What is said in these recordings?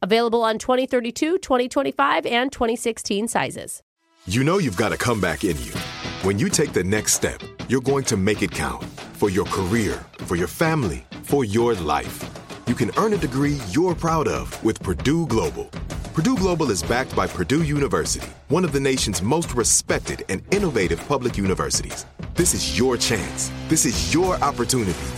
Available on 2032, 2025, and 2016 sizes. You know you've got a comeback in you. When you take the next step, you're going to make it count for your career, for your family, for your life. You can earn a degree you're proud of with Purdue Global. Purdue Global is backed by Purdue University, one of the nation's most respected and innovative public universities. This is your chance. This is your opportunity.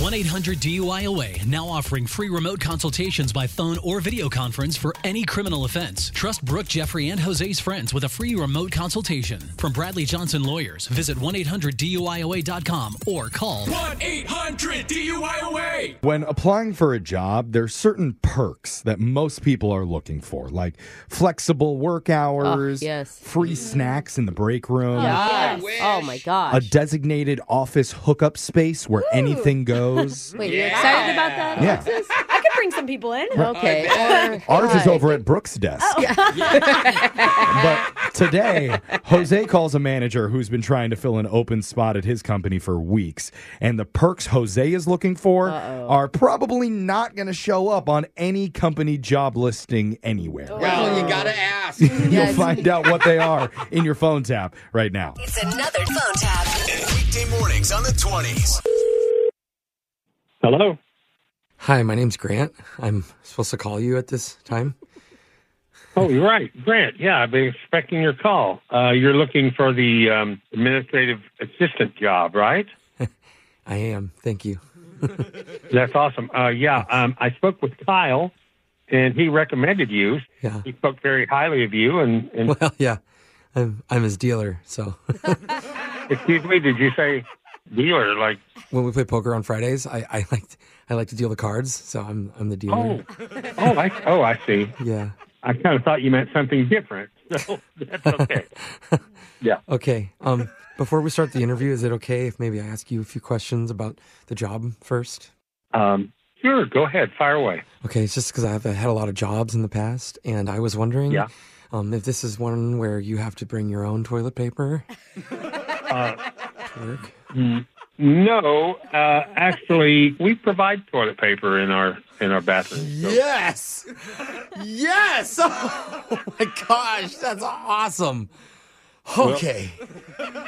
1 800 DUIOA now offering free remote consultations by phone or video conference for any criminal offense. Trust Brooke, Jeffrey, and Jose's friends with a free remote consultation. From Bradley Johnson Lawyers, visit 1 800 DUIOA.com or call 1 800 DUIOA. When applying for a job, there's certain perks that most people are looking for, like flexible work ah, hours, Oh, yes. free mm-hmm. snacks in the break room, ah, Yes. Oh my gosh. a designated office hookup space where anything goes. Wait, you're excited about that? Yeah. Alexis? I could bring some people in. Okay. Or, uh, Ours is over at Brooks' desk. Oh. but today, Jose calls a manager who's been trying to fill an open spot at his company for weeks. And the perks Jose is looking for are probably not going to show up on any company job listing anywhere. Well, oh. you gotta ask. You'll find out what they are in your phone tap right now. It's another phone tap. Weekday mornings on the 20s. Hello. Hi, my name's Grant. I'm supposed to call you at this time. Oh, you're right, Grant. Yeah, I've been expecting your call. Uh, you're looking for the um, administrative assistant job, right? I am. Thank you. That's awesome. Uh, yeah, um, I spoke with Kyle, and he recommended you. Yeah. He spoke very highly of you. And, and Well, yeah. I'm I'm his dealer, so excuse me, did you say dealer? Like, when we play poker on Fridays, I, I like I like to deal the cards, so I'm I'm the dealer. oh, oh, I, oh, I see. Yeah. I kind of thought you meant something different. So that's okay. yeah. Okay. Um before we start the interview, is it okay if maybe I ask you a few questions about the job first? Um, sure. Go ahead. Fire away. Okay, it's just because I've had a lot of jobs in the past, and I was wondering Yeah. um, if this is one where you have to bring your own toilet paper Uh, Mm, No, uh, actually, we provide toilet paper in our in our bathroom. So- Yes. Yes. Oh my gosh, that's awesome. Okay.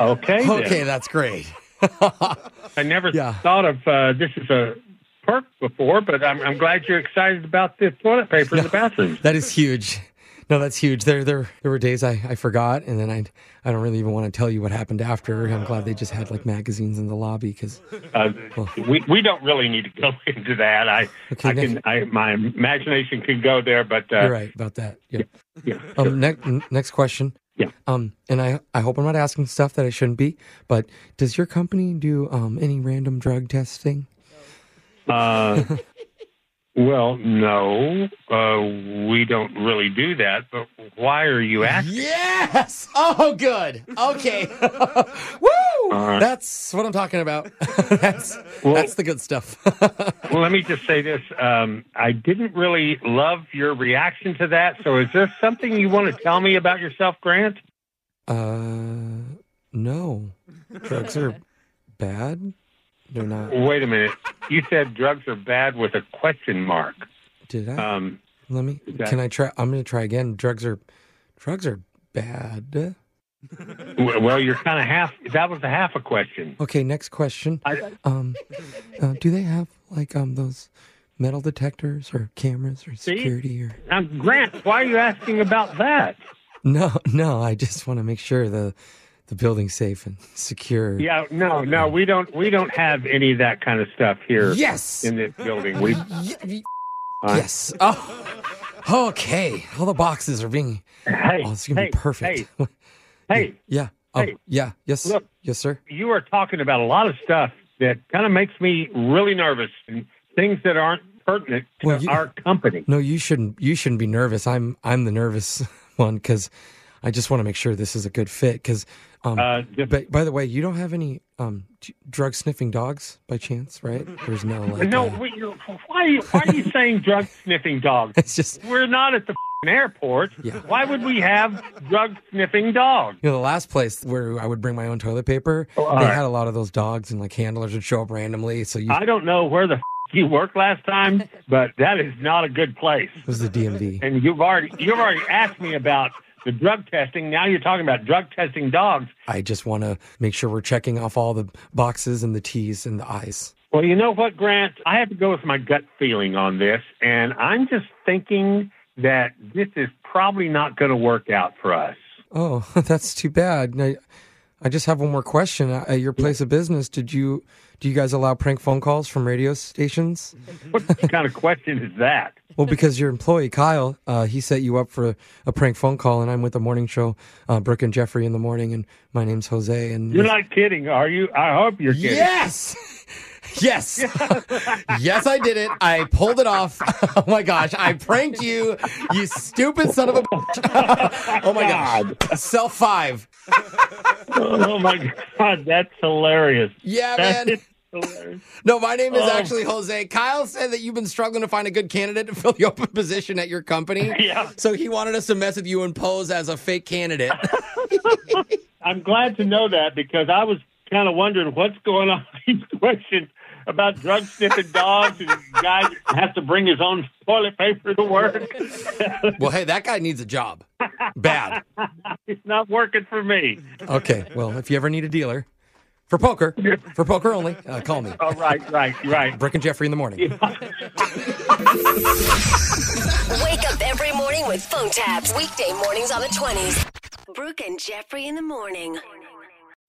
Okay. then. Okay, that's great. I never Yeah. thought of uh, this as a perk before, but I'm, I'm glad you're excited about the toilet paper in the bathroom. That is huge. No, that's huge. There, there, there were days I, I forgot, and then I, I don't really even want to tell you what happened after. I'm glad they just had like magazines in the lobby because Uh, we we don't really need to go into that. I Okay, I next- can I my imagination can go there, but uh, you're right about that. Yeah. Yeah, Um. Next, next question. Yeah. Um. And I, I hope I'm not asking stuff that I shouldn't be. But does your company do um any random drug testing? Uh, Well, no, uh, we don't really do that. But why are you asking? Yes. Oh, good. Okay. Woo! right. That's what I'm talking about. that's Well- that's the good stuff. Well, let me just say this: um, I didn't really love your reaction to that. So, is there something you want to tell me about yourself, Grant? uh, no, drugs are bad. They're not. Wait a minute. You said drugs are bad with a question mark. Did I? Um, Let me. that- Can I try? I'm going to try again. Drugs are, drugs are bad. well, you're kind of half. That was a half a question. Okay, next question. I, Um, uh, do they have like um those metal detectors or cameras or See? security or? now, Grant, why are you asking about that? No, no. I just want to make sure the the building safe and secure. Yeah, no, no, we don't. We don't have any of that kind of stuff here Yes. in this building. We Y- Uh, yes. Oh, okay. All the boxes are being. hey, Oh, it's gonna hey, be perfect. Hey, hey, yeah. Oh, hey. yeah. Yes. Look. Yes, sir. you are talking about a lot of stuff that kind of makes me really nervous and things that aren't pertinent to Well, you- our company. No, you shouldn't. You shouldn't be nervous. I'm. I'm the nervous one because I just want to make sure this is a good fit. Because, um, Uh, just, but by the way, you don't have any um drug sniffing dogs by chance, right? There's no like. no, uh, you- why, are you- why are you saying drug sniffing dogs? it's just We're not at the airport. Yeah. Why would we have drug sniffing dogs? You know, the last place where I would bring my own toilet paper, Oh, they right. had a lot of those dogs, and like handlers would show up randomly. So you, I don't know where the f- you worked last time, but that is not a good place. it was the DMV. And you've already you've already asked me about the drug testing. Now you're talking about drug testing dogs. I just want to make sure we're checking off all the boxes and the T's and the I's. Well, you know what, Grant? I have to go with my gut feeling on this, and I'm just thinking that this is probably not going to work out for us. Oh, that's too bad. I, I just have one more question. At your place of business, did you do you guys allow prank phone calls from radio stations? What kind of question is that? Well, because your employee Kyle, uh, he set you up for a prank phone call, and I'm with the morning show, uh, Brooke and Jeffrey in the morning, and my name's Jose. And You're not kidding, are you? I hope you're kidding. Yes. Yes. yes, I did it. I pulled it off. Oh my gosh. I pranked you, you stupid son of a bitch. Oh my gosh. Cell five. Oh my God, that's hilarious. Yeah, That man. hilarious. No, my name is Oh. actually Jose. Kyle said that you've been struggling to find a good candidate to fill the open position at your company. Yeah. So he wanted us to mess with you and pose as a fake candidate. I'm glad to know that because I was kind of wondering what's going on these questions about drug sniffing dogs and guy has to bring his own toilet paper to work. well, hey, that guy needs a job. Bad. it's not working for me. Okay. Well, if you ever need a dealer for poker, for poker only, uh, call me. Oh, right, right, right. Brooke and Jeffrey in the morning. Wake up every morning with phone taps. Weekday mornings on the 20s. Brooke and Jeffrey in the morning.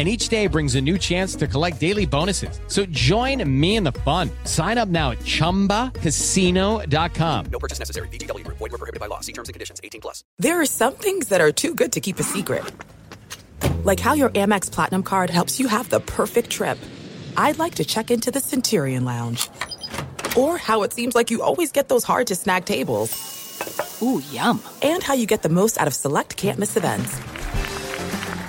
And each day brings a new chance to collect daily bonuses. So join me in the fun. Sign up now at chumbacasino.com. No purchase necessary. VGW Group. Void were prohibited by law. See terms and conditions. 18 plus. There are some things that are too good to keep a secret. Like how your Amex Platinum card helps you have the perfect trip. I'd like to check into the Centurion Lounge. Or how it seems like you always get those hard to snag tables. Ooh, yum. And how you get the most out of select can't miss events.